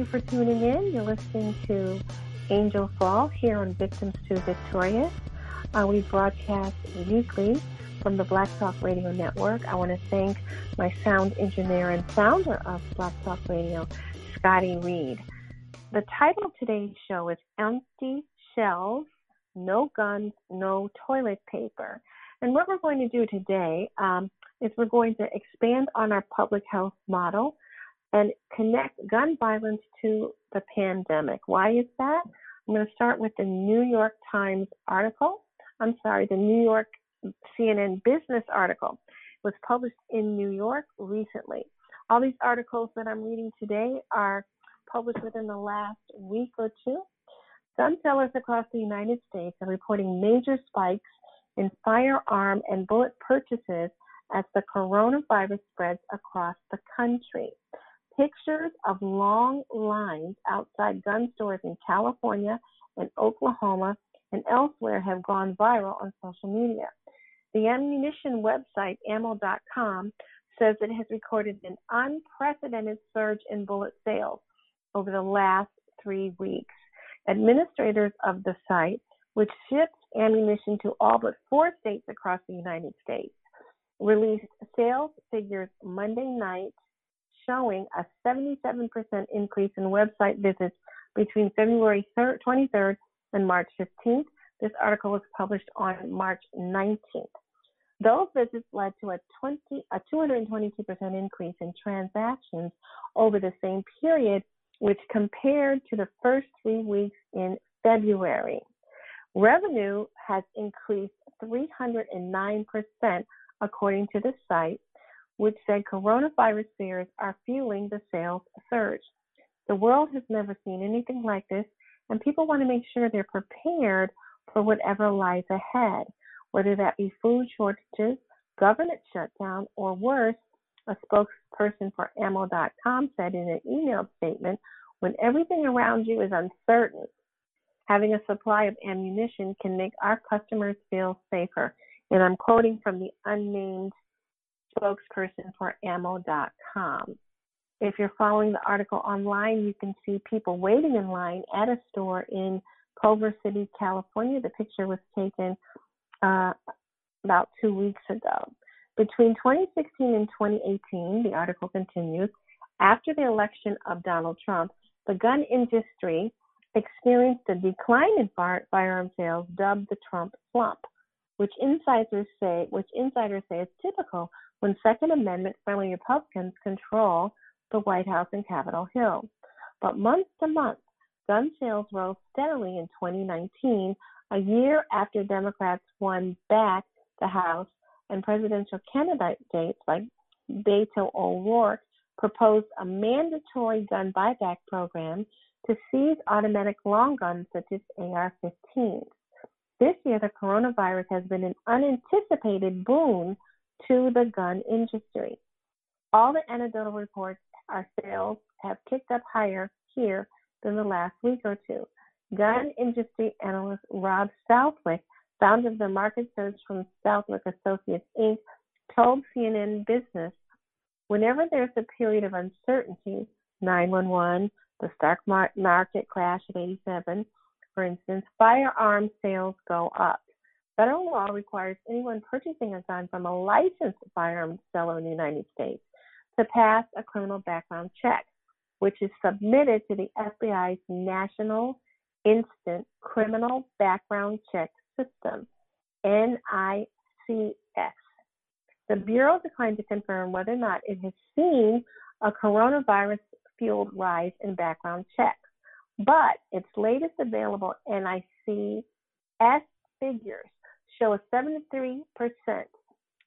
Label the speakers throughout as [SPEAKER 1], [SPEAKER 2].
[SPEAKER 1] you for tuning in. You're listening to Angel Fall here on Victims to Victorious. Uh, we broadcast weekly from the Black Talk Radio Network. I want to thank my sound engineer and founder of Black Talk Radio, Scotty Reed. The title of today's show is Empty Shelves, No Guns, No Toilet Paper. And what we're going to do today um, is we're going to expand on our public health model and connect gun violence to the pandemic. Why is that? I'm going to start with the New York Times article. I'm sorry, the New York CNN business article it was published in New York recently. All these articles that I'm reading today are published within the last week or two. Gun sellers across the United States are reporting major spikes in firearm and bullet purchases as the coronavirus spreads across the country. Pictures of long lines outside gun stores in California and Oklahoma and elsewhere have gone viral on social media. The ammunition website, ammo.com, says it has recorded an unprecedented surge in bullet sales over the last three weeks. Administrators of the site, which ships ammunition to all but four states across the United States, released sales figures Monday night showing a 77% increase in website visits between February 3rd, 23rd and March 15th. This article was published on March 19th. Those visits led to a 20 a 222% increase in transactions over the same period, which compared to the first three weeks in February. Revenue has increased 309% according to the site, which said coronavirus fears are fueling the sales surge. The world has never seen anything like this, and people want to make sure they're prepared for whatever lies ahead, whether that be food shortages, government shutdown, or worse, a spokesperson for ammo.com said in an email statement when everything around you is uncertain, having a supply of ammunition can make our customers feel safer. And I'm quoting from the unnamed spokesperson for ammo.com. If you're following the article online, you can see people waiting in line at a store in Culver City, California. The picture was taken uh, about two weeks ago. Between 2016 and 2018, the article continues, after the election of Donald Trump, the gun industry experienced a decline in firearm sales dubbed the Trump slump, which insiders say which insiders say is typical when Second Amendment friendly Republicans control the White House and Capitol Hill. But month to month, gun sales rose steadily in 2019, a year after Democrats won back the House and presidential candidate candidates like Beto O'Rourke proposed a mandatory gun buyback program to seize automatic long guns such as AR 15s. This year, the coronavirus has been an unanticipated boon to the gun industry. All the anecdotal reports are sales have kicked up higher here than the last week or two. Gun industry analyst Rob Southwick, founder of the market search from Southwick Associates Inc., told CNN Business whenever there's a period of uncertainty, 911, the stock market crash of 87, for instance, firearm sales go up. Federal law requires anyone purchasing a gun from a licensed firearm seller in the United States to pass a criminal background check, which is submitted to the FBI's National Instant Criminal Background Check System, NICS. The Bureau declined to confirm whether or not it has seen a coronavirus fueled rise in background checks, but its latest available NICS figures show a 73%.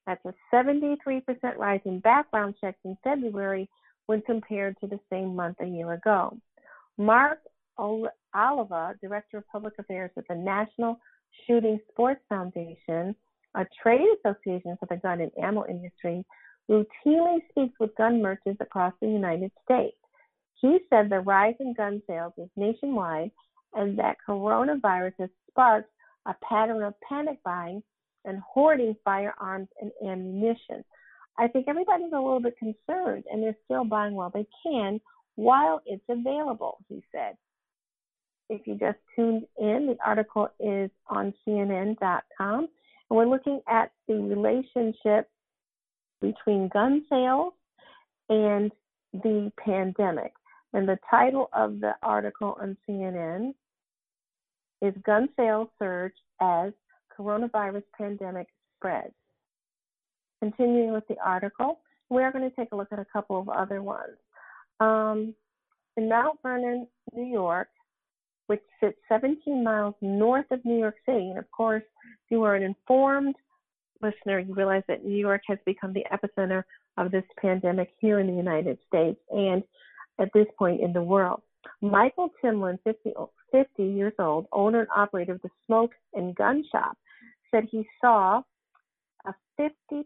[SPEAKER 1] That's a 73% rise in background checks in February when compared to the same month a year ago. Mark Oliva, Director of Public Affairs at the National Shooting Sports Foundation, a trade association for the gun and ammo industry, routinely speaks with gun merchants across the United States. He said the rise in gun sales is nationwide and that coronavirus has sparked a pattern of panic buying and hoarding firearms and ammunition. I think everybody's a little bit concerned and they're still buying while they can, while it's available, he said. If you just tuned in, the article is on CNN.com. And we're looking at the relationship between gun sales and the pandemic. And the title of the article on CNN is Gun Sales Surge as Coronavirus Pandemic Spreads. Continuing with the article, we are going to take a look at a couple of other ones. Um, in Mount Vernon, New York, which sits 17 miles north of New York City, and of course, if you are an informed listener, you realize that New York has become the epicenter of this pandemic here in the United States and at this point in the world. Michael Timlin, 50, 50 years old, owner and operator of the Smoke and Gun Shop, said he saw a 50%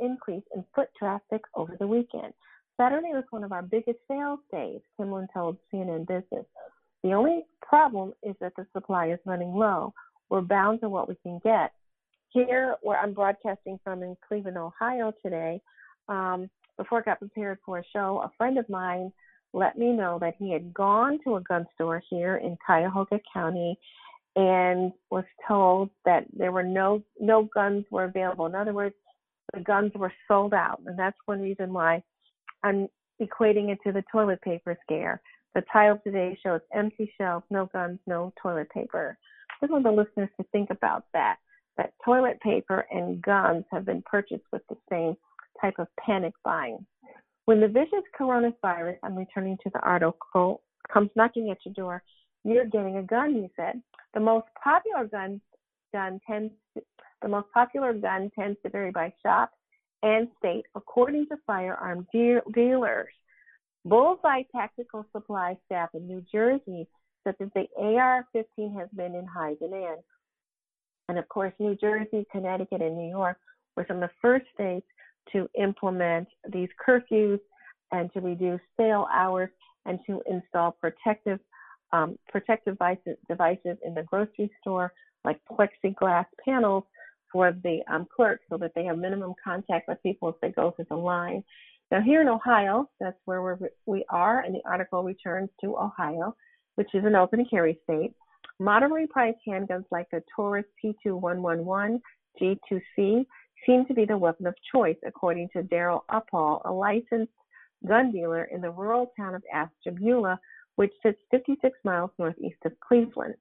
[SPEAKER 1] increase in foot traffic over the weekend. Saturday was one of our biggest sales days, Timlin told CNN Business. The only problem is that the supply is running low. We're bound to what we can get. Here, where I'm broadcasting from in Cleveland, Ohio today, um, before I got prepared for a show, a friend of mine let me know that he had gone to a gun store here in Cuyahoga County and was told that there were no no guns were available. In other words, the guns were sold out, and that's one reason why I'm equating it to the toilet paper scare. The title today shows empty shelves, no guns, no toilet paper. I just want the listeners to think about that. That toilet paper and guns have been purchased with the same type of panic buying. When the vicious coronavirus, I'm returning to the article, comes knocking at your door, you're getting a gun, he said. The most popular gun gun tends to, the most popular gun tends to vary by shop and state according to firearm de- dealers. Bullseye Tactical Supply staff in New Jersey said that the AR-15 has been in high demand. And of course, New Jersey, Connecticut, and New York were some of the first states to implement these curfews and to reduce sale hours and to install protective um, protective devices, devices in the grocery store, like plexiglass panels for the um, clerks, so that they have minimum contact with people as they go through the line. Now, here in Ohio, that's where we're, we are, and the article returns to Ohio, which is an open carry state. Moderately priced handguns like the Taurus PT111 G2C seem to be the weapon of choice, according to Daryl Uppal, a licensed gun dealer in the rural town of Ashtabula, which sits 56 miles northeast of Cleveland.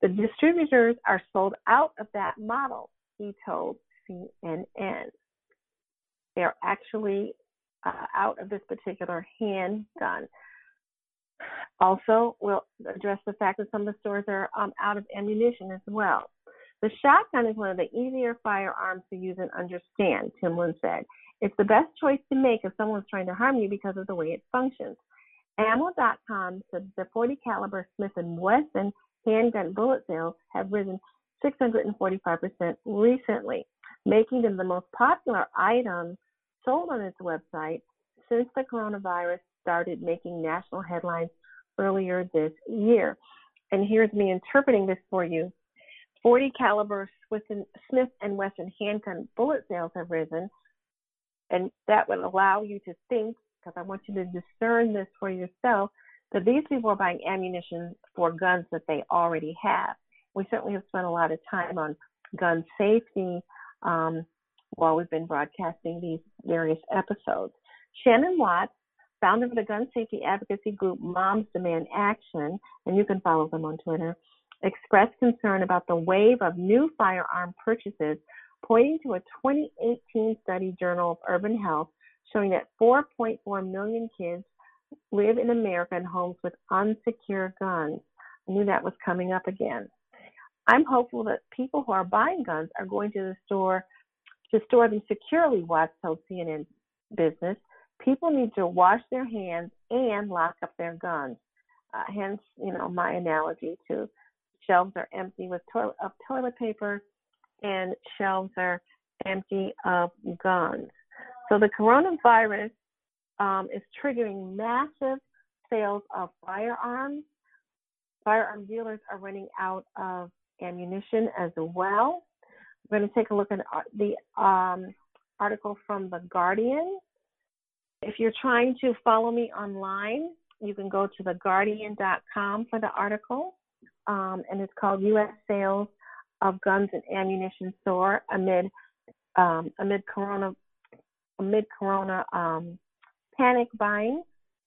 [SPEAKER 1] The distributors are sold out of that model, he told CNN. They're actually uh, out of this particular handgun. Also, we'll address the fact that some of the stores are um, out of ammunition as well. The shotgun is one of the easier firearms to use and understand, Timlin said. It's the best choice to make if someone's trying to harm you because of the way it functions. Ammo.com said the 40 caliber Smith & Wesson handgun bullet sales have risen 645% recently, making them the most popular item sold on its website since the coronavirus started making national headlines earlier this year. And here's me interpreting this for you. 40 caliber Smith and Wesson handgun bullet sales have risen, and that would allow you to think, because I want you to discern this for yourself, that these people are buying ammunition for guns that they already have. We certainly have spent a lot of time on gun safety um, while we've been broadcasting these various episodes. Shannon Watts, founder of the gun safety advocacy group Moms Demand Action, and you can follow them on Twitter, expressed concern about the wave of new firearm purchases, pointing to a 2018 study Journal of Urban Health showing that 4.4 million kids live in America in homes with unsecure guns. I knew that was coming up again. I'm hopeful that people who are buying guns are going to the store to store them securely, Watts told CNN Business. People need to wash their hands and lock up their guns. Uh, hence, you know, my analogy to shelves are empty with toilet of toilet paper and shelves are empty of guns. So the coronavirus um, is triggering massive sales of firearms. Firearm dealers are running out of ammunition as well. We're going to take a look at the um, article from The Guardian. If you're trying to follow me online, you can go to theguardian.com for the article, um, and it's called U.S. Sales of Guns and Ammunition Soar amid um, amid Corona amid Corona um, panic buying.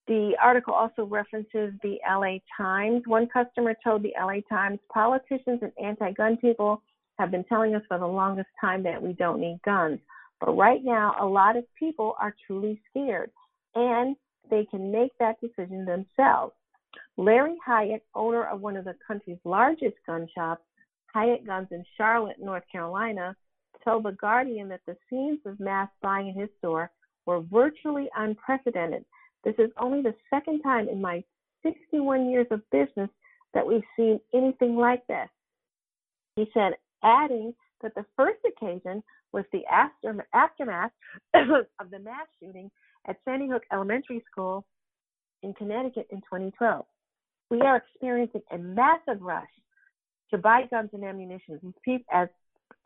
[SPEAKER 1] The article also references the LA Times. One customer told the LA Times politicians and anti gun people have been telling us for the longest time that we don't need guns. But right now, a lot of people are truly scared and they can make that decision themselves. Larry Hyatt, owner of one of the country's largest gun shops, Hyatt Guns in Charlotte, North Carolina, told The Guardian that the scenes of mass buying in his store were virtually unprecedented this is only the second time in my 61 years of business that we've seen anything like this. He said, adding that the first occasion was the aftermath of the mass shooting at Sandy Hook Elementary School in Connecticut in 2012. We are experiencing a massive rush to buy guns and ammunition as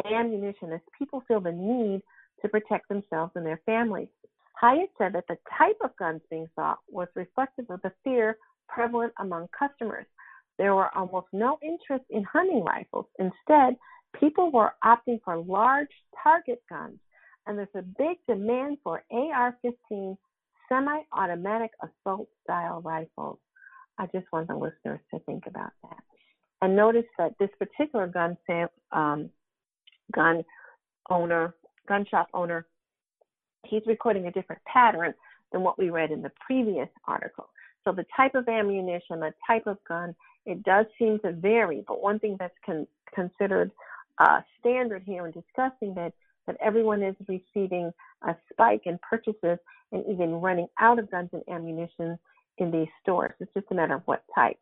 [SPEAKER 1] ammunition as people feel the need to protect themselves and their families. Hyatt said that the type of guns being sought was reflective of the fear prevalent among customers. There were almost no interest in hunting rifles. Instead, people were opting for large target guns, and there's a big demand for AR 15 semi automatic assault style rifles. I just want the listeners to think about that. And notice that this particular gun, um, gun owner, gun shop owner, he's recording a different pattern than what we read in the previous article. So the type of ammunition, the type of gun, it does seem to vary. But one thing that's con- considered uh, standard here in discussing that that everyone is receiving a spike in purchases and even running out of guns and ammunition in these stores. It's just a matter of what type.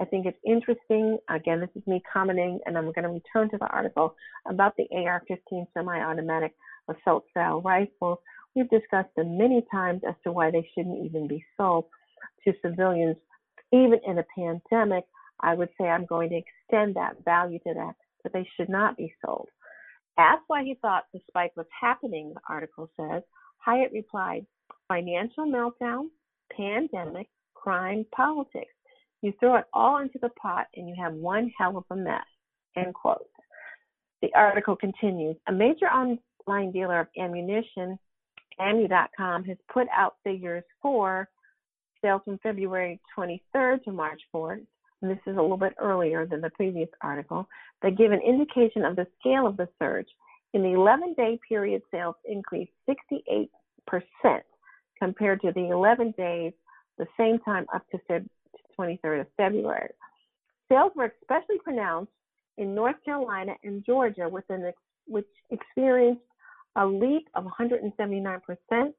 [SPEAKER 1] I think it's interesting. Again, this is me commenting, and I'm going to return to the article about the AR 15 semi automatic assault style rifles, We've discussed them many times as to why they shouldn't even be sold to civilians, even in a pandemic. I would say I'm going to extend that value to that, that they should not be sold. Asked why he thought the spike was happening, the article says, Hyatt replied, financial meltdown, pandemic, crime, politics. You throw it all into the pot and you have one hell of a mess. End quote. The article continues. A major online dealer of ammunition Ammo.com has put out figures for sales from February 23rd to March 4th. And this is a little bit earlier than the previous article that give an indication of the scale of the surge. In the 11 day period, sales increased 68% compared to the 11 days the same time up to the 23rd of February. Sales were especially pronounced in North Carolina and Georgia, which experienced a leap of 179% and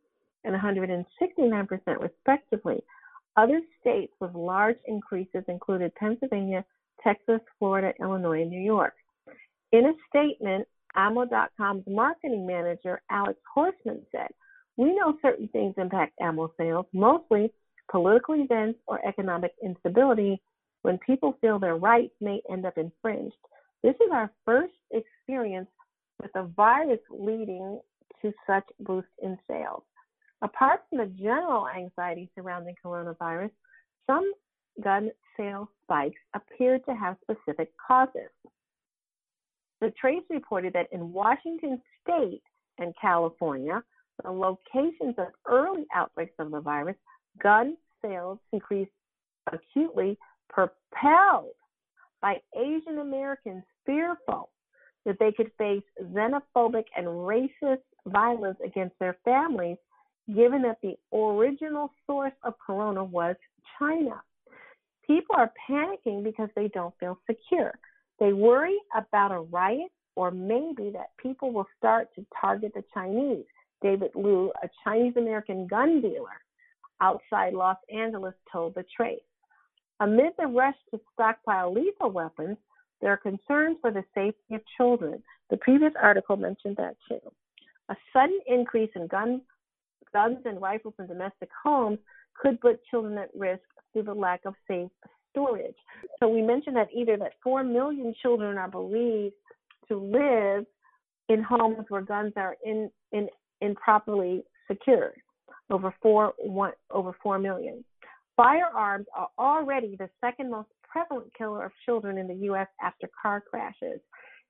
[SPEAKER 1] 169% respectively. Other states with large increases included Pennsylvania, Texas, Florida, Illinois, and New York. In a statement, Ammo.com's marketing manager, Alex Horstman, said, We know certain things impact ammo sales, mostly political events or economic instability when people feel their rights may end up infringed. This is our first experience with a virus leading to such boost in sales. Apart from the general anxiety surrounding coronavirus, some gun sales spikes appeared to have specific causes. The Trace reported that in Washington state and California, the locations of early outbreaks of the virus, gun sales increased acutely, propelled by Asian Americans fearful that they could face xenophobic and racist violence against their families, given that the original source of corona was China. People are panicking because they don't feel secure. They worry about a riot or maybe that people will start to target the Chinese. David Liu, a Chinese American gun dealer outside Los Angeles, told the Trace. Amid the rush to stockpile lethal weapons, there are concerns for the safety of children. The previous article mentioned that too. A sudden increase in gun, guns and rifles in domestic homes could put children at risk through the lack of safe storage. So we mentioned that either that 4 million children are believed to live in homes where guns are in, in, improperly secured, over 4, one, over 4 million. Firearms are already the second most prevalent killer of children in the U.S. after car crashes.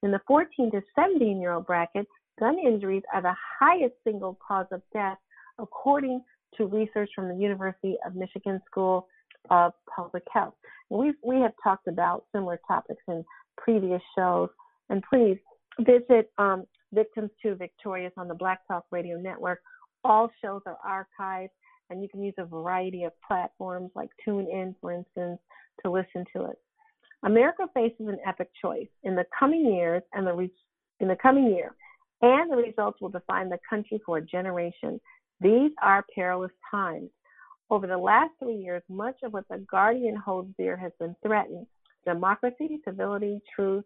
[SPEAKER 1] In the 14 to 17 year old bracket, gun injuries are the highest single cause of death, according to research from the University of Michigan School of Public Health. we we have talked about similar topics in previous shows, and please visit um, Victims to Victorious on the Black Talk Radio Network. All shows are archived, and you can use a variety of platforms like TuneIn, for instance, to listen to it. America faces an epic choice in the coming years, and the re- in the coming year, and the results will define the country for a generation. These are perilous times. Over the last three years, much of what the Guardian holds dear has been threatened democracy, civility, truth.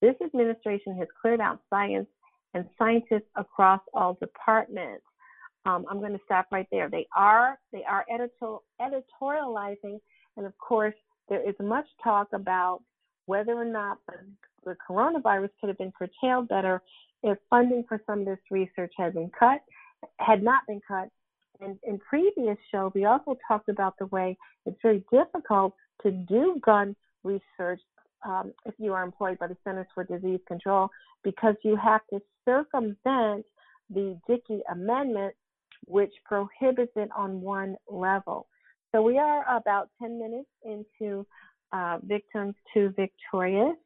[SPEAKER 1] This administration has cleared out science and scientists across all departments. Um, I'm going to stop right there. They are they are editorial, editorializing, and of course, there is much talk about whether or not the, the coronavirus could have been curtailed better if funding for some of this research had been cut, had not been cut. And in previous show, we also talked about the way it's very difficult to do gun research um, if you are employed by the Centers for Disease Control because you have to circumvent the Dickey Amendment, which prohibits it on one level. So we are about 10 minutes into uh, Victims to Victorious,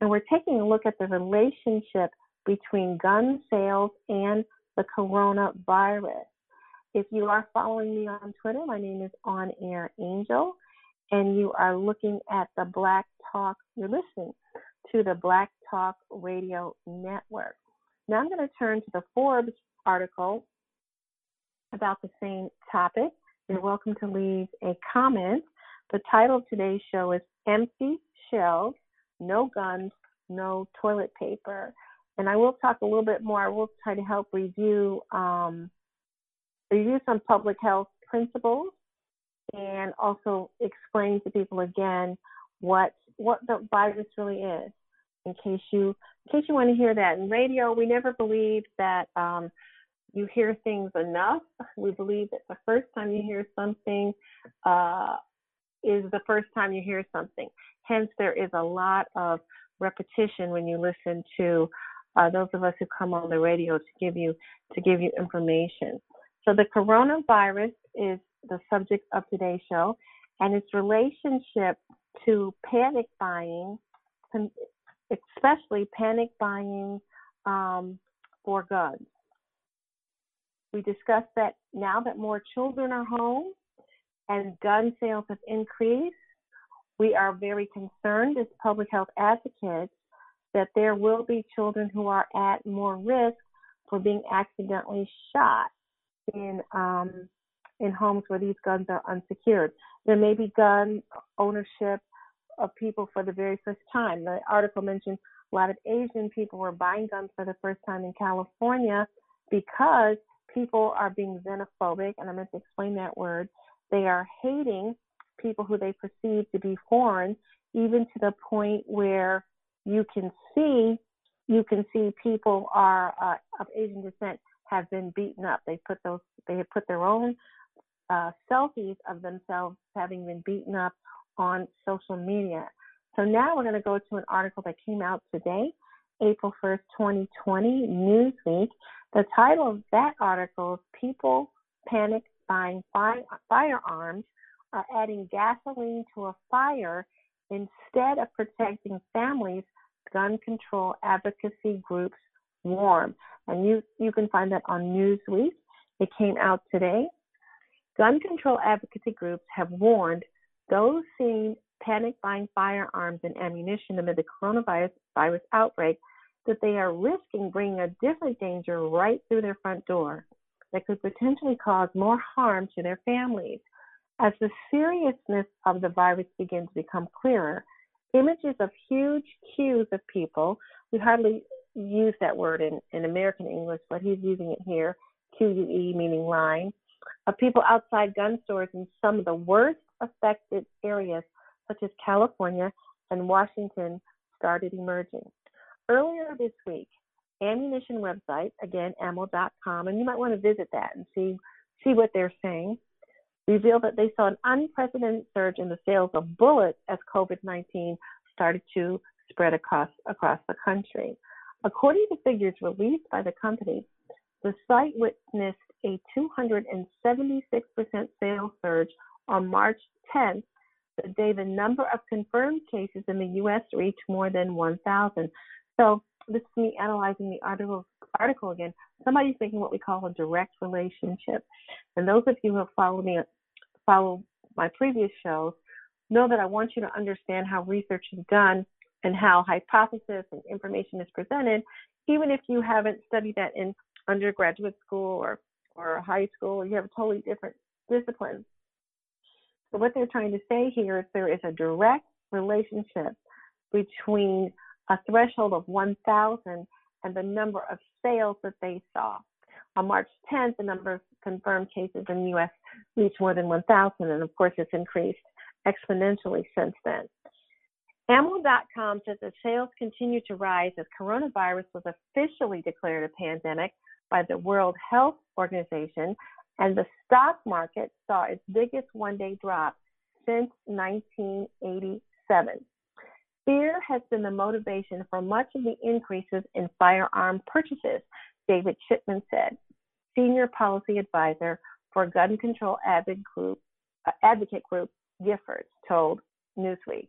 [SPEAKER 1] and we're taking a look at the relationship between gun sales and the coronavirus. If you are following me on Twitter, my name is On Air Angel, and you are looking at the Black Talk, you're listening to the Black Talk Radio Network. Now I'm going to turn to the Forbes article about the same topic. You're welcome to leave a comment. The title of today's show is Empty Shelves, No Guns, No Toilet Paper. And I will talk a little bit more. I will try to help review um, review some public health principles and also explain to people again what what the virus really is. In case you in case you want to hear that in radio we never believe that um, you hear things enough. We believe that the first time you hear something uh, is the first time you hear something. Hence there is a lot of repetition when you listen to uh, those of us who come on the radio to give you to give you information. So the coronavirus is the subject of today's show and its relationship to panic buying, especially panic buying um, for guns. We discussed that now that more children are home and gun sales have increased, we are very concerned as public health advocates that there will be children who are at more risk for being accidentally shot in um, in homes where these guns are unsecured. There may be gun ownership of people for the very first time. The article mentioned a lot of Asian people were buying guns for the first time in California because people are being xenophobic, and I'm going to explain that word. They are hating people who they perceive to be foreign, even to the point where you can see you can see people are uh, of Asian descent have been beaten up. They put those they have put their own uh, selfies of themselves having been beaten up on social media. So now we're going to go to an article that came out today, April 1st, 2020, Newsweek. The title of that article is People Panic Buying Firearms are adding gasoline to a fire instead of protecting families, gun control advocacy groups warm. And you, you can find that on Newsweek. It came out today. Gun control advocacy groups have warned those seeing panic buying firearms and ammunition amid the coronavirus virus outbreak that they are risking bringing a different danger right through their front door that could potentially cause more harm to their families. As the seriousness of the virus begins to become clearer, images of huge queues of people, we hardly use that word in, in American English, but he's using it here, QUE meaning line, of people outside gun stores in some of the worst affected areas, such as California and Washington, started emerging. Earlier this week, ammunition website, again, ammo.com, and you might want to visit that and see see what they're saying. revealed that they saw an unprecedented surge in the sales of bullets as COVID 19 started to spread across, across the country. According to figures released by the company, the site witnessed a 276% sales surge on March 10th, the day the number of confirmed cases in the U.S. reached more than 1,000. So this is me analyzing the article, article again. Somebody's making what we call a direct relationship. And those of you who have followed me, follow my previous shows, know that I want you to understand how research is done and how hypothesis and information is presented, even if you haven't studied that in undergraduate school or, or high school, you have a totally different discipline. So what they're trying to say here is there is a direct relationship between a threshold of 1,000 and the number of sales that they saw. On March 10th, the number of confirmed cases in the U.S. reached more than 1,000, and of course, it's increased exponentially since then. Ammo.com says that sales continue to rise as coronavirus was officially declared a pandemic by the World Health Organization, and the stock market saw its biggest one day drop since 1987. Fear has been the motivation for much of the increases in firearm purchases, David Chipman said, senior policy advisor for gun control advocate group, uh, advocate group Giffords told Newsweek.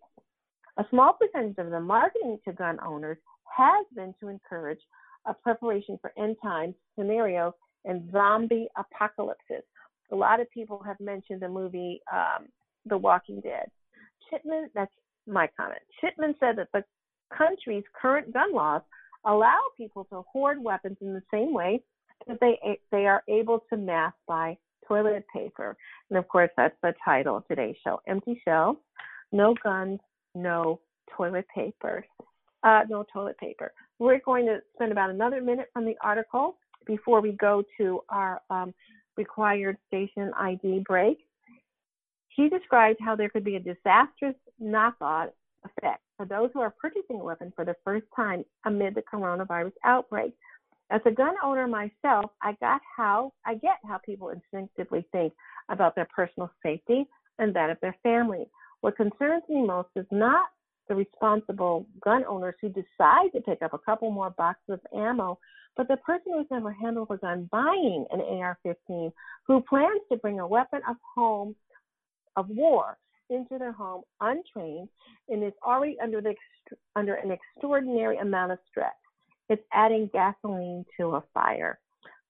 [SPEAKER 1] A small percentage of the marketing to gun owners has been to encourage a preparation for end time scenarios and zombie apocalypses. A lot of people have mentioned the movie um, The Walking Dead. Chipman, that's my comment. Chipman said that the country's current gun laws allow people to hoard weapons in the same way that they they are able to mass buy toilet paper. And of course, that's the title of today's show: Empty Shelves, No Guns, No Toilet Paper. Uh, no toilet paper. We're going to spend about another minute from the article before we go to our um, required station ID break. He describes how there could be a disastrous knock-on effect for those who are purchasing a weapon for the first time amid the coronavirus outbreak. As a gun owner myself, I got how I get how people instinctively think about their personal safety and that of their family. What concerns me most is not the responsible gun owners who decide to pick up a couple more boxes of ammo, but the person who's never handled a gun buying an AR-15 who plans to bring a weapon of home of war into their home untrained and is already under the under an extraordinary amount of stress. It's adding gasoline to a fire.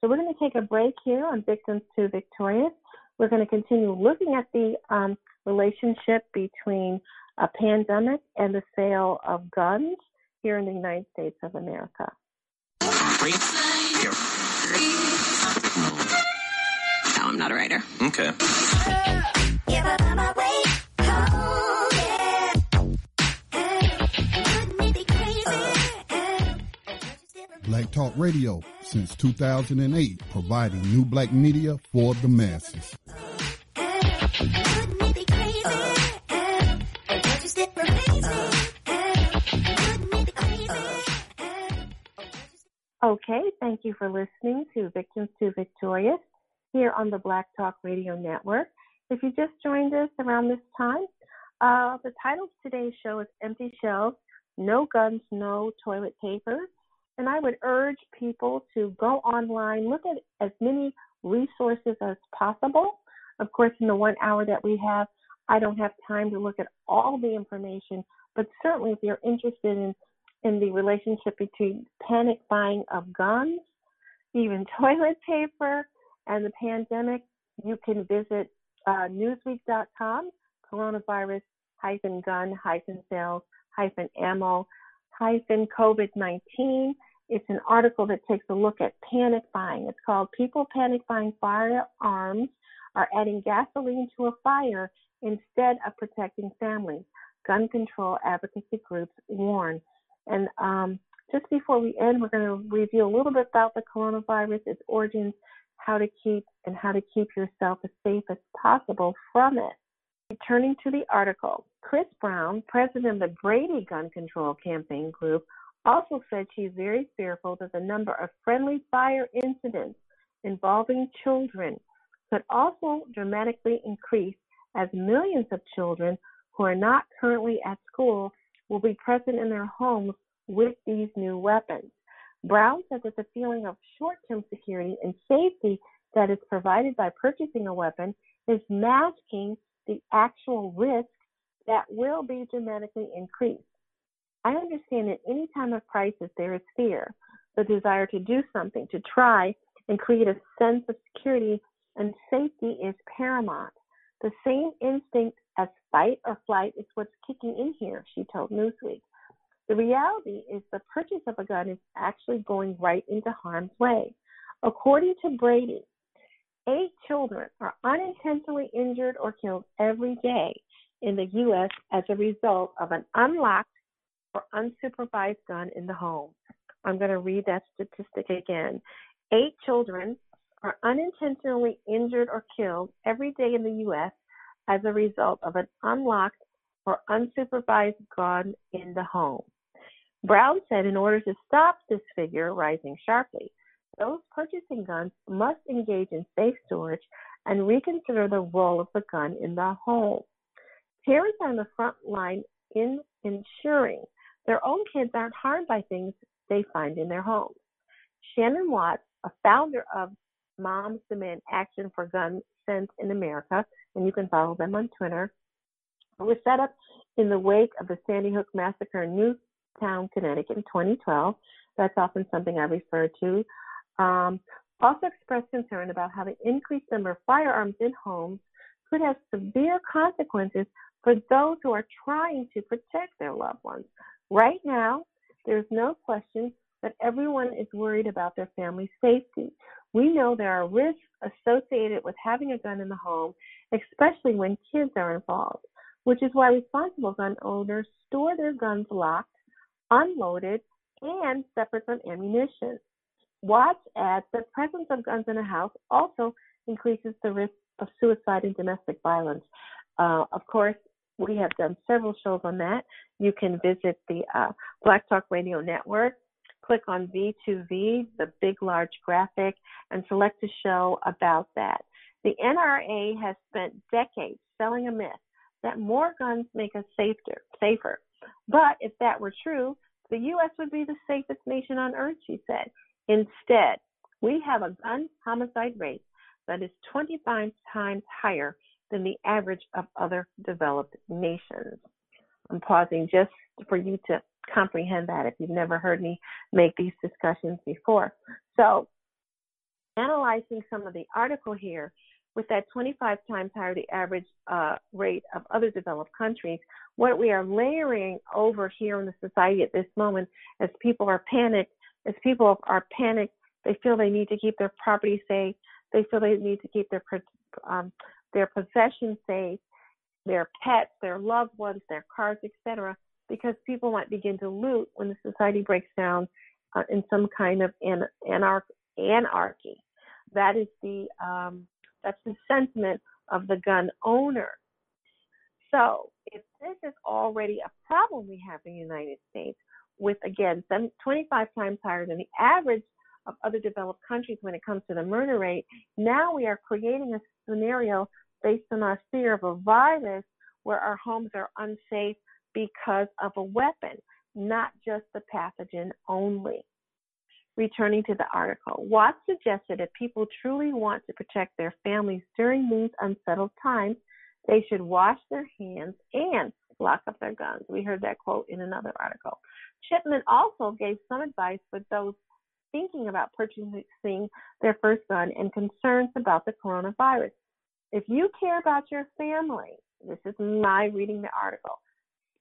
[SPEAKER 1] So we're going to take a break here on Victims to Victorious. We're going to continue looking at the um, relationship between a pandemic and the sale of guns here in the United States of America. No,
[SPEAKER 2] I'm not a writer.
[SPEAKER 3] Okay.
[SPEAKER 4] Black Talk Radio since 2008, providing new black media for the masses.
[SPEAKER 1] Okay, thank you for listening to Victims to Victorious here on the Black Talk Radio Network. If you just joined us around this time, uh, the title of today's show is Empty Shelves No Guns, No Toilet Paper. And I would urge people to go online, look at as many resources as possible. Of course, in the one hour that we have, I don't have time to look at all the information, but certainly if you're interested in, in the relationship between panic buying of guns, even toilet paper, and the pandemic, you can visit uh, newsweek.com, coronavirus hyphen gun hyphen sales hyphen ammo hyphen COVID 19. It's an article that takes a look at panic buying. It's called People Panic Buying Firearms Are Adding Gasoline to a Fire Instead of Protecting Families. Gun control advocacy groups warn. And um, just before we end, we're going to review a little bit about the coronavirus, its origins, how to keep and how to keep yourself as safe as possible from it. Returning to the article, Kris Brown, president of the Brady Gun Control Campaign Group, also said she's very fearful that the number of friendly fire incidents involving children could also dramatically increase as millions of children who are not currently at school will be present in their homes with these new weapons. Brown said that the feeling of short term security and safety that is provided by purchasing a weapon is masking the actual risk that will be dramatically increased. I understand that any time of crisis there is fear, the desire to do something, to try and create a sense of security and safety is paramount. The same instinct as fight or flight is what's kicking in here, she told Newsweek. The reality is the purchase of a gun is actually going right into harm's way. According to Brady, eight children are unintentionally injured or killed every day in the U.S. as a result of an unlocked or unsupervised gun in the home. I'm going to read that statistic again. Eight children are unintentionally injured or killed every day in the U.S. as a result of an unlocked or unsupervised gun in the home. Brown said in order to stop this figure rising sharply, those purchasing guns must engage in safe storage and reconsider the role of the gun in the home. Parents are on the front line in ensuring their own kids aren't harmed by things they find in their homes. Shannon Watts, a founder of Moms Demand Action for Gun Sense in America, and you can follow them on Twitter, it was set up in the wake of the Sandy Hook massacre in Newtown, Connecticut in 2012. That's often something I refer to. Um, also expressed concern about how the increased number of firearms in homes could have severe consequences for those who are trying to protect their loved ones. Right now, there's no question that everyone is worried about their family's safety. We know there are risks associated with having a gun in the home, especially when kids are involved, which is why responsible gun owners store their guns locked, unloaded, and separate from ammunition. Watts adds the presence of guns in a house also increases the risk of suicide and domestic violence. Uh, of course, we have done several shows on that. You can visit the uh, Black Talk Radio Network, click on V2V, the big large graphic, and select a show about that. The NRA has spent decades selling a myth that more guns make us safer. safer. But if that were true, the U.S. would be the safest nation on earth, she said. Instead, we have a gun homicide rate that is 25 times higher than the average of other developed nations. I'm pausing just for you to comprehend that if you've never heard me make these discussions before. So, analyzing some of the article here, with that 25 times higher the average uh, rate of other developed countries, what we are layering over here in the society at this moment, as people are panicked, as people are panicked, they feel they need to keep their property safe, they feel they need to keep their um, their possessions safe, their pets, their loved ones, their cars, etc. Because people might begin to loot when the society breaks down uh, in some kind of an- anarch- anarchy. That is the um, that's the sentiment of the gun owner. So if this is already a problem we have in the United States, with again 25 times higher than the average of other developed countries when it comes to the murder rate, now we are creating a scenario based on our fear of a virus where our homes are unsafe because of a weapon, not just the pathogen only. Returning to the article, Watts suggested if people truly want to protect their families during these unsettled times, they should wash their hands and lock up their guns. We heard that quote in another article. Chipman also gave some advice for those thinking about purchasing their first gun and concerns about the coronavirus. If you care about your family, this is my reading the article,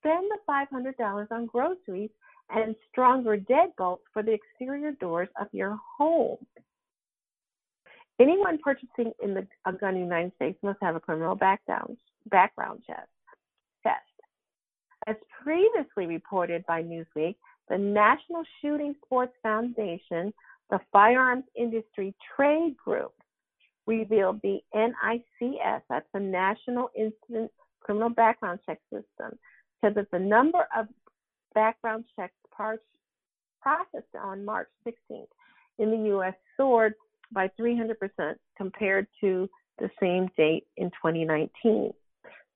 [SPEAKER 1] spend the $500 on groceries and stronger deadbolts for the exterior doors of your home. Anyone purchasing in the, a gun in the United States must have a criminal background, background test. As previously reported by Newsweek, the National Shooting Sports Foundation, the Firearms Industry Trade Group, revealed the NICS, that's the National Instant Criminal Background Check System, said that the number of background checks processed on March 16th in the U.S. soared by 300% compared to the same date in 2019.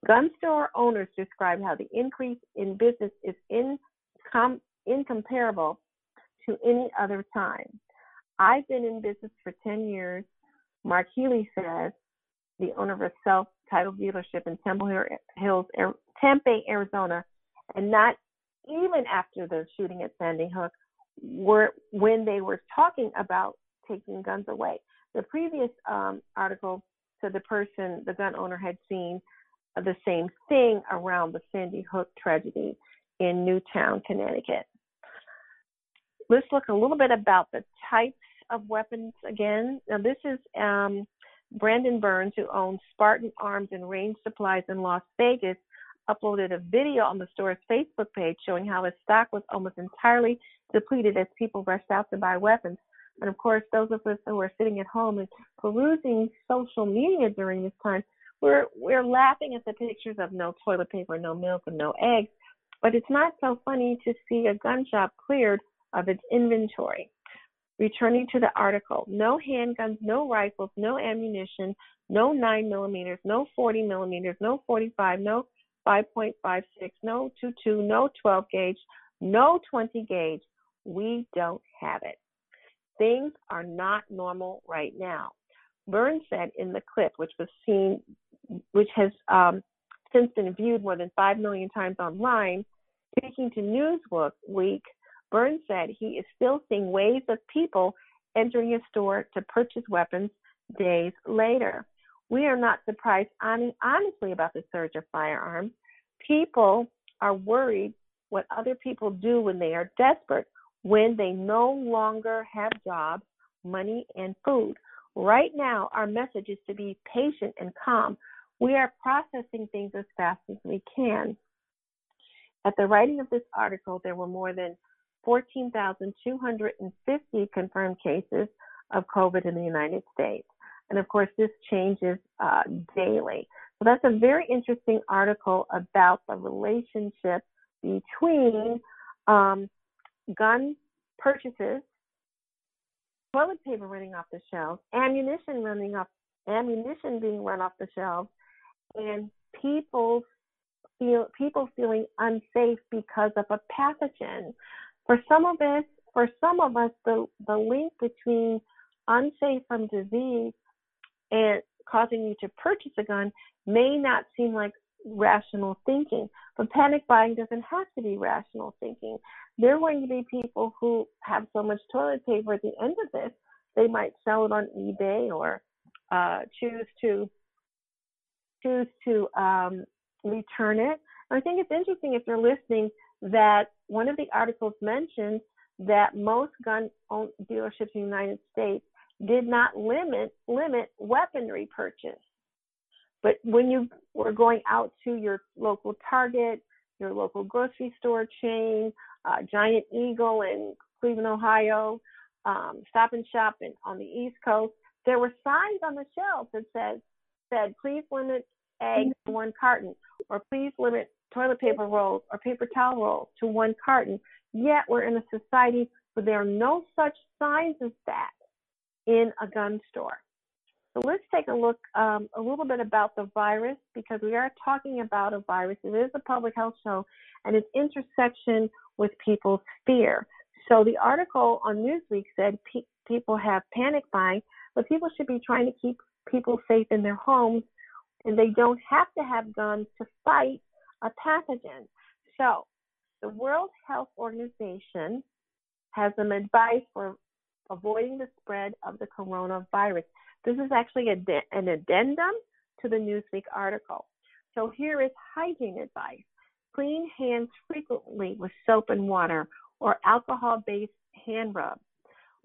[SPEAKER 1] Gun store owners describe how the increase in business is incom- incomparable to any other time. I've been in business for 10 years. Mark Healy says, the owner of a self titled dealership in Temple Hills, Tempe, Arizona, and not even after the shooting at Sandy Hook, were when they were talking about taking guns away. The previous um, article said the person, the gun owner, had seen the same thing around the Sandy Hook tragedy in Newtown, Connecticut. Let's look a little bit about the types of weapons again. Now, this is um, Brandon Burns, who owns Spartan Arms and Range Supplies in Las Vegas, uploaded a video on the store's Facebook page showing how his stock was almost entirely depleted as people rushed out to buy weapons. And of course, those of us who are sitting at home and perusing social media during this time, we're we're laughing at the pictures of no toilet paper, no milk, and no eggs. But it's not so funny to see a gun shop cleared of its inventory. Returning to the article, no handguns, no rifles, no ammunition, no 9 millimeters, no 40 millimeters, no 45, no 5.56, no 22, no 12 gauge, no 20 gauge. We don't have it. Things are not normal right now. Burns said in the clip, which was seen, which has um, since been viewed more than 5 million times online, speaking to Newsweek, Burns said he is still seeing waves of people entering a store to purchase weapons days later. We are not surprised honestly about the surge of firearms. People are worried what other people do when they are desperate, when they no longer have jobs, money, and food. Right now, our message is to be patient and calm. We are processing things as fast as we can. At the writing of this article, there were more than 14,250 confirmed cases of COVID in the United States. And of course, this changes uh, daily. So that's a very interesting article about the relationship between um, gun purchases, toilet paper running off the shelves, ammunition running off, ammunition being run off the shelves, and people feel people feeling unsafe because of a pathogen. For some of us, for some of us, the the link between unsafe from disease and causing you to purchase a gun may not seem like rational thinking. But panic buying doesn't have to be rational thinking. There are going to be people who have so much toilet paper at the end of this, they might sell it on eBay or uh, choose to choose to um, return it. I think it's interesting if you're listening that one of the articles mentioned that most gun dealerships in the United States did not limit limit weaponry purchase. But when you were going out to your local Target, your local grocery store chain, uh, Giant Eagle in Cleveland, Ohio, um, Stop and Shop in, on the East Coast, there were signs on the shelves that said said please limit eggs to one carton, or please limit toilet paper rolls or paper towel rolls to one carton. Yet we're in a society where there are no such signs as that in a gun store. So let's take a look um, a little bit about the virus because we are talking about a virus. It is a public health show and its intersection with people's fear. So the article on Newsweek said pe- people have panic buying, but people should be trying to keep people safe in their homes and they don't have to have guns to fight a pathogen. So the World Health Organization has some advice for avoiding the spread of the coronavirus. This is actually a, an addendum to the Newsweek article. So here is hygiene advice. Clean hands frequently with soap and water or alcohol based hand rub.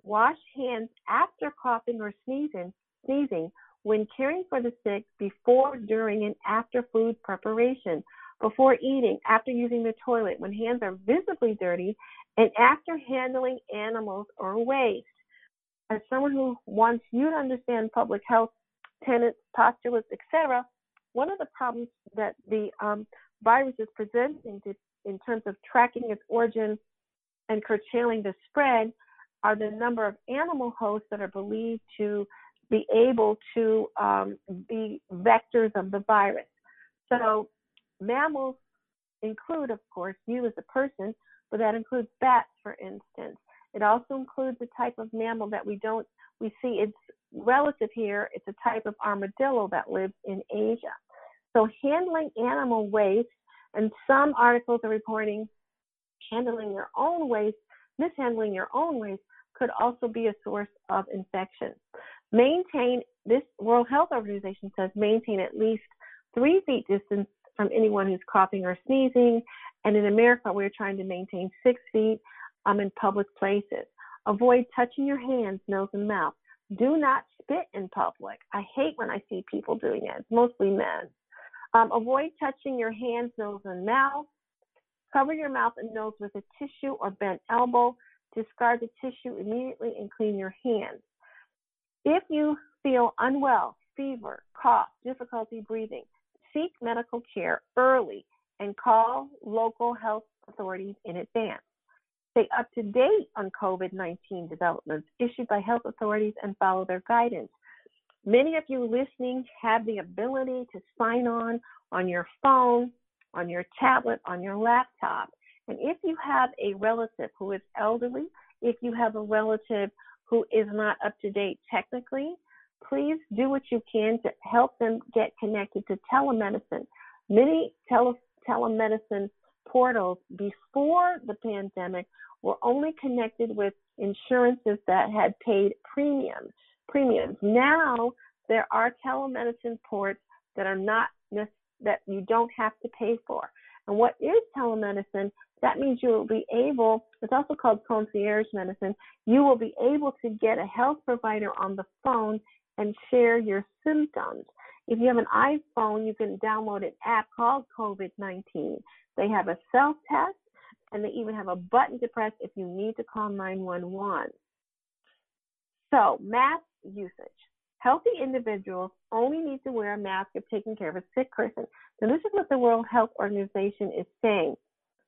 [SPEAKER 1] Wash hands after coughing or sneezing, sneezing when caring for the sick before, during, and after food preparation, before eating, after using the toilet, when hands are visibly dirty, and after handling animals or waste as someone who wants you to understand public health tenets, postulates, etc., one of the problems that the um, virus is presenting to, in terms of tracking its origin and curtailing the spread are the number of animal hosts that are believed to be able to um, be vectors of the virus. So mammals include, of course, you as a person, but that includes bats, for instance. It also includes a type of mammal that we don't we see its relative here. It's a type of armadillo that lives in Asia. So handling animal waste, and some articles are reporting handling your own waste, mishandling your own waste could also be a source of infection. Maintain, this World Health Organization says maintain at least three feet distance from anyone who's coughing or sneezing. And in America, we're trying to maintain six feet um, in public places. Avoid touching your hands, nose, and mouth. Do not spit in public. I hate when I see people doing it. It's mostly men. Um, avoid touching your hands, nose, and mouth. Cover your mouth and nose with a tissue or bent elbow. Discard the tissue immediately and clean your hands. If you feel unwell, fever, cough, difficulty breathing, seek medical care early and call local health authorities in advance. Stay up to date on COVID 19 developments issued by health authorities and follow their guidance. Many of you listening have the ability to sign on on your phone, on your tablet, on your laptop. And if you have a relative who is elderly, if you have a relative who is not up to date technically, please do what you can to help them get connected to telemedicine. Many tele- telemedicine portals before the pandemic were only connected with insurances that had paid premium premiums. Now there are telemedicine ports that are not that you don't have to pay for. And what is telemedicine? That means you will be able, it's also called concierge medicine, you will be able to get a health provider on the phone and share your symptoms. If you have an iPhone, you can download an app called COVID 19. They have a self test and they even have a button to press if you need to call 911. So, mask usage. Healthy individuals only need to wear a mask if taking care of a sick person. Now, this is what the World Health Organization is saying.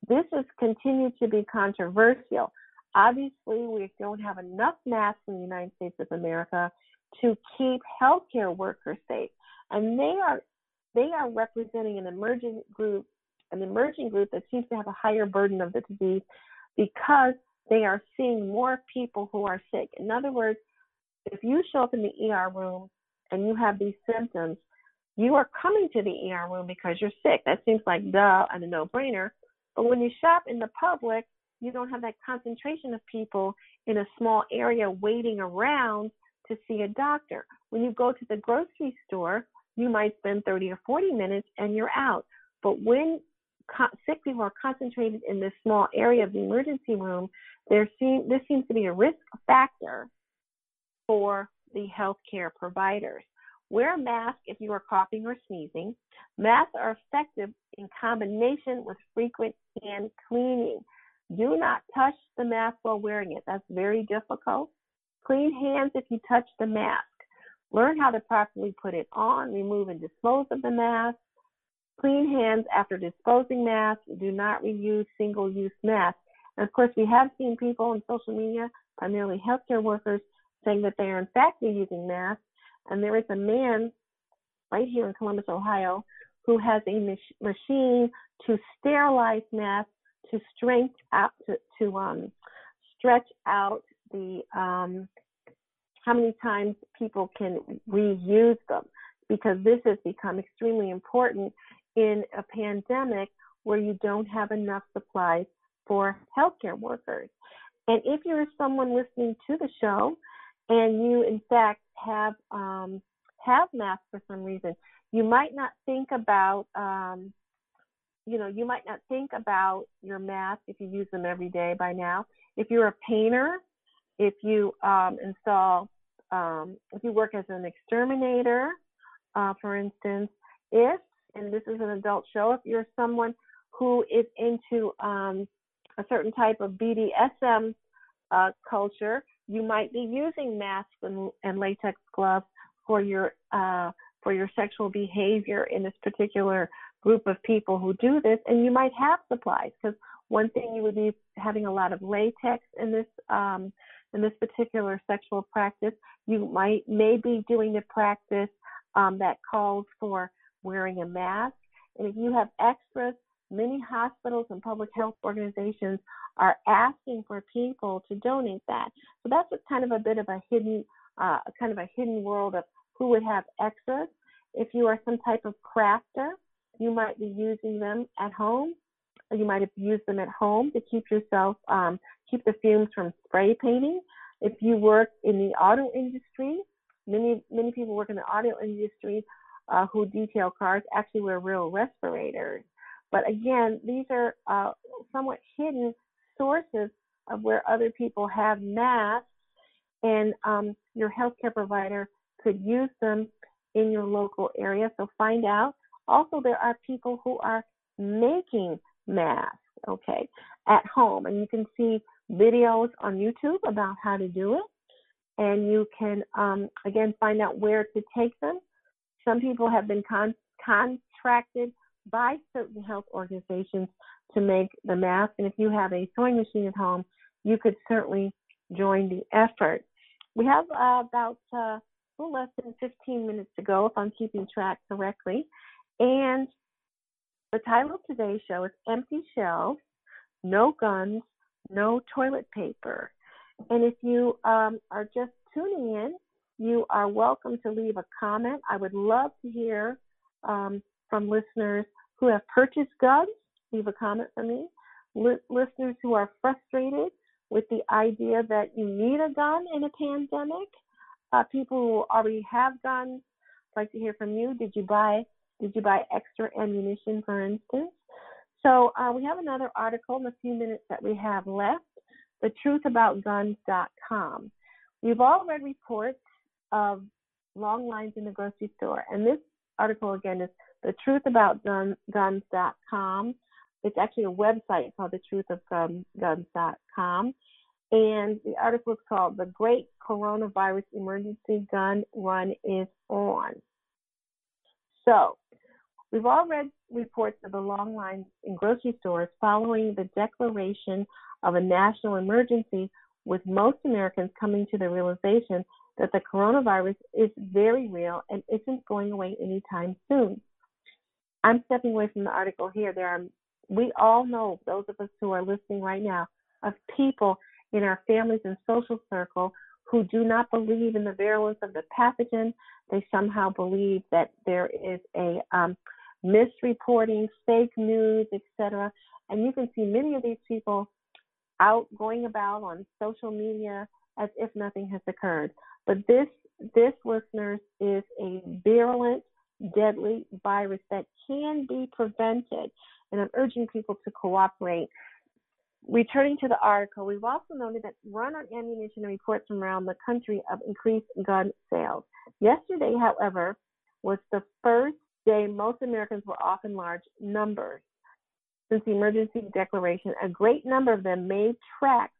[SPEAKER 1] This has continued to be controversial. Obviously, we don't have enough masks in the United States of America to keep healthcare workers safe, and they are they are representing an emerging group, an emerging group that seems to have a higher burden of the disease because they are seeing more people who are sick. In other words, if you show up in the ER room and you have these symptoms, you are coming to the ER room because you're sick. That seems like duh and a no-brainer. But when you shop in the public, you don't have that concentration of people in a small area waiting around to see a doctor. When you go to the grocery store, you might spend 30 or 40 minutes and you're out. But when co- sick people are concentrated in this small area of the emergency room, there seem, this seems to be a risk factor for the healthcare providers. Wear a mask if you are coughing or sneezing. Masks are effective in combination with frequent hand cleaning. Do not touch the mask while wearing it. That's very difficult. Clean hands if you touch the mask. Learn how to properly put it on, remove and dispose of the mask. Clean hands after disposing masks. Do not reuse single use masks. And of course, we have seen people on social media, primarily healthcare workers, saying that they are in fact using masks. And there is a man right here in Columbus, Ohio, who has a mach- machine to sterilize masks to strength out to, to um, stretch out the um, how many times people can reuse them because this has become extremely important in a pandemic where you don't have enough supplies for healthcare workers. And if you're someone listening to the show and you in fact have um, have masks for some reason, you might not think about um, you know you might not think about your mask if you use them every day by now. If you're a painter if you um, install, um, if you work as an exterminator, uh, for instance, if, and this is an adult show, if you're someone who is into um, a certain type of BDSM uh, culture, you might be using masks and, and latex gloves for your uh, for your sexual behavior in this particular group of people who do this, and you might have supplies because one thing you would be having a lot of latex in this um, in this particular sexual practice, you might may be doing the practice um, that calls for wearing a mask. And if you have extras, many hospitals and public health organizations are asking for people to donate that. So that's a kind of a bit of a hidden, uh, kind of a hidden world of who would have extras. If you are some type of crafter, you might be using them at home. Or you might have used them at home to keep yourself, um, keep the fumes from spray painting. If you work in the auto industry, many many people work in the auto industry uh, who detail cars actually wear real respirators. But again, these are uh, somewhat hidden sources of where other people have masks, and um, your healthcare provider could use them in your local area. So find out. Also, there are people who are making masks, okay, at home, and you can see videos on YouTube about how to do it. And you can, um, again, find out where to take them. Some people have been con- contracted by certain health organizations to make the mask. And if you have a sewing machine at home, you could certainly join the effort. We have uh, about uh, a little less than 15 minutes to go, if I'm keeping track correctly. And the title of today's show is Empty Shelves, No Guns, No Toilet Paper. And if you um, are just tuning in, you are welcome to leave a comment. I would love to hear um, from listeners who have purchased guns. Leave a comment for me. L- listeners who are frustrated with the idea that you need a gun in a pandemic. Uh, people who already have guns. I'd like to hear from you. Did you buy did you buy extra ammunition, for instance? So uh, we have another article in the few minutes that we have left. the TheTruthAboutGuns.com. We've all read reports of long lines in the grocery store, and this article again is the TheTruthAboutGuns.com. It's actually a website called the TheTruthOfGuns.com. And the article is called The Great Coronavirus Emergency Gun Run is On. So, we've all read reports of the long lines in grocery stores following the declaration of a national emergency, with most Americans coming to the realization that the coronavirus is very real and isn't going away anytime soon. I'm stepping away from the article here. There are, we all know, those of us who are listening right now, of people in our families and social circle who do not believe in the virulence of the pathogen. They somehow believe that there is a um, misreporting, fake news, etc. And you can see many of these people out going about on social media as if nothing has occurred. But this, this listeners, is a virulent deadly virus that can be prevented. And I'm urging people to cooperate. Returning to the article, we've also noted that run on ammunition reports from around the country of increased gun sales. Yesterday, however, was the first day most Americans were off in large numbers. Since the emergency declaration, a great number of them made tracks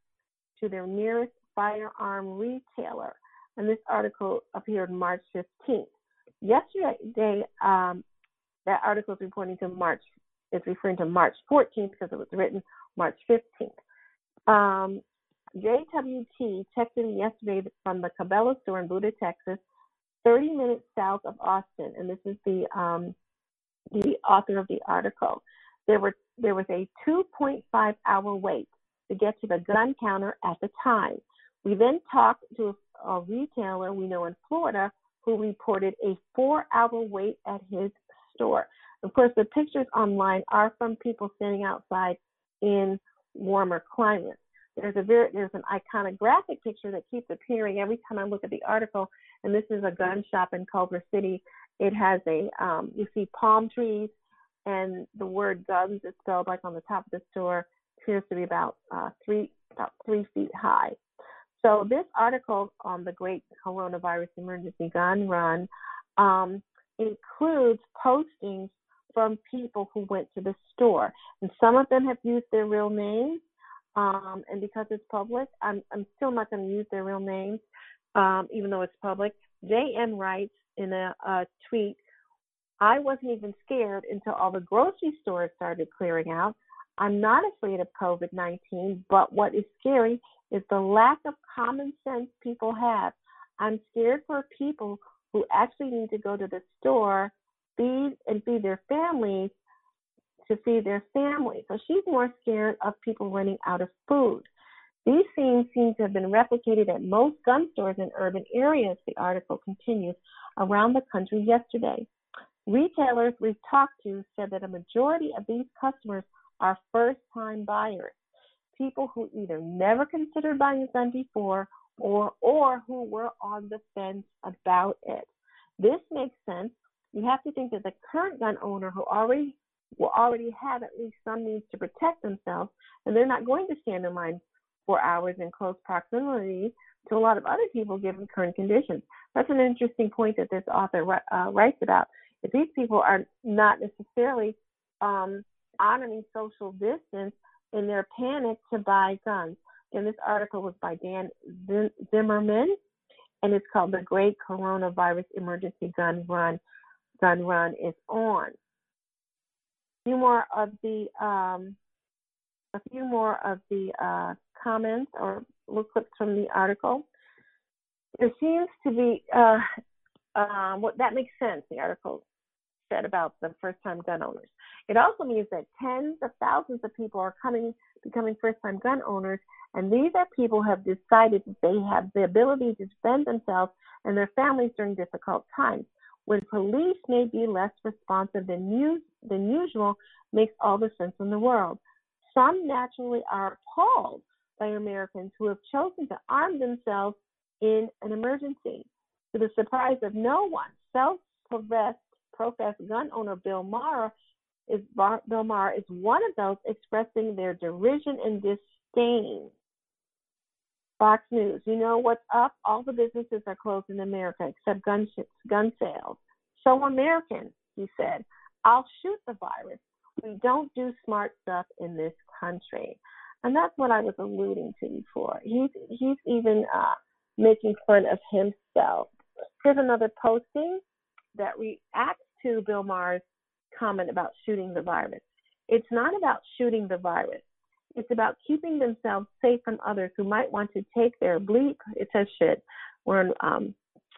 [SPEAKER 1] to their nearest firearm retailer. And this article appeared March 15th. Yesterday, um, that article is reporting to March, it's referring to March 14th because it was written March 15th. Um, JWT texted me yesterday from the Cabela store in Buda, Texas, 30 minutes south of Austin, and this is the um, the author of the article. There were there was a 2.5 hour wait to get to the gun counter at the time. We then talked to a, a retailer we know in Florida who reported a four hour wait at his store. Of course, the pictures online are from people standing outside in warmer climates. There's a very there's an iconographic picture that keeps appearing every time I look at the article, and this is a gun shop in Culver City. It has a um, you see palm trees, and the word guns is spelled like on the top of the store appears to be about uh, three about three feet high. So this article on the Great Coronavirus Emergency Gun Run um, includes postings from people who went to the store, and some of them have used their real names. Um, and because it's public, I'm, I'm still not going to use their real names, um, even though it's public. JM writes in a, a tweet, I wasn't even scared until all the grocery stores started clearing out. I'm not afraid of COVID 19, but what is scary is the lack of common sense people have. I'm scared for people who actually need to go to the store, feed and feed their families to feed their family. So she's more scared of people running out of food. These scenes seem to have been replicated at most gun stores in urban areas, the article continues, around the country yesterday. Retailers we've talked to said that a majority of these customers are first time buyers, people who either never considered buying a gun before or or who were on the fence about it. This makes sense. You have to think that the current gun owner who already will already have at least some means to protect themselves, and they're not going to stand in line for hours in close proximity to a lot of other people given current conditions. That's an interesting point that this author uh, writes about. If these people are not necessarily um, honoring social distance in their panic to buy guns. And this article was by Dan Zimmerman, and it's called "The Great Coronavirus Emergency Gun Run." Gun Run is on. A few more of the um, a few more of the uh, comments or little clips from the article. There seems to be uh, um, what that makes sense. The article said about the first-time gun owners. It also means that tens of thousands of people are coming, becoming first-time gun owners, and these are people who have decided that they have the ability to defend themselves and their families during difficult times. When police may be less responsive than, than usual, makes all the sense in the world. Some naturally are appalled by Americans who have chosen to arm themselves in an emergency. To the surprise of no one, self-professed professed gun owner Bill Maher is Bill Maher is one of those expressing their derision and disdain. Fox News, you know what's up? All the businesses are closed in America except gun gun sales. So American, he said, I'll shoot the virus. We don't do smart stuff in this country. And that's what I was alluding to before. He's he's even uh, making fun of himself. Here's another posting that reacts to Bill Maher's comment about shooting the virus. It's not about shooting the virus. It's about keeping themselves safe from others who might want to take their bleep. It says shit. We're on, um,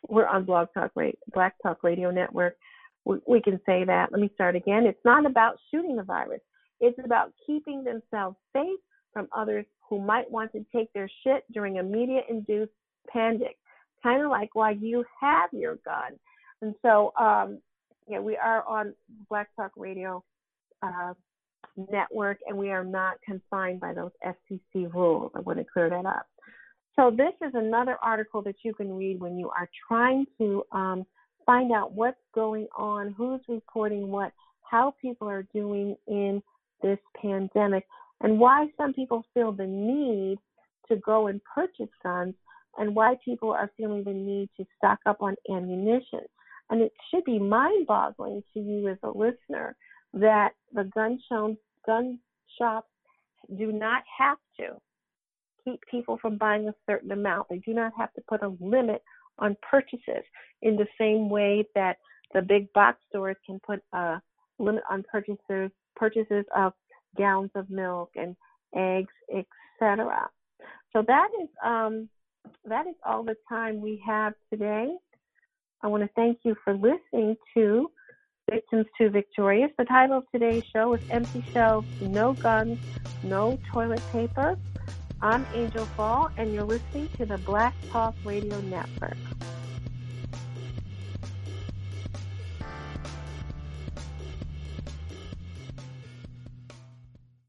[SPEAKER 1] we're on Blog Talk Black Talk Radio Network. We, can say that. Let me start again. It's not about shooting the virus. It's about keeping themselves safe from others who might want to take their shit during a media-induced panic, kind of like why you have your gun. And so, um, yeah, we are on Black Talk Radio uh, network, and we are not confined by those FCC rules. I want to clear that up. So this is another article that you can read when you are trying to um, find out what's going on, who's reporting what, how people are doing in this pandemic, and why some people feel the need to go and purchase guns, and why people are feeling the need to stock up on ammunition. And it should be mind boggling to you as a listener that the gun, show, gun shops do not have to keep people from buying a certain amount. They do not have to put a limit on purchases in the same way that the big box stores can put a limit on purchases purchases of gallons of milk and eggs, etc. So that is um, that is all the time we have today. I want to thank you for listening to Victims to Victorious. The title of today's show is Empty Shelves, No Guns, No Toilet Paper. I'm Angel Fall, and you're listening to the Black Talk Radio Network.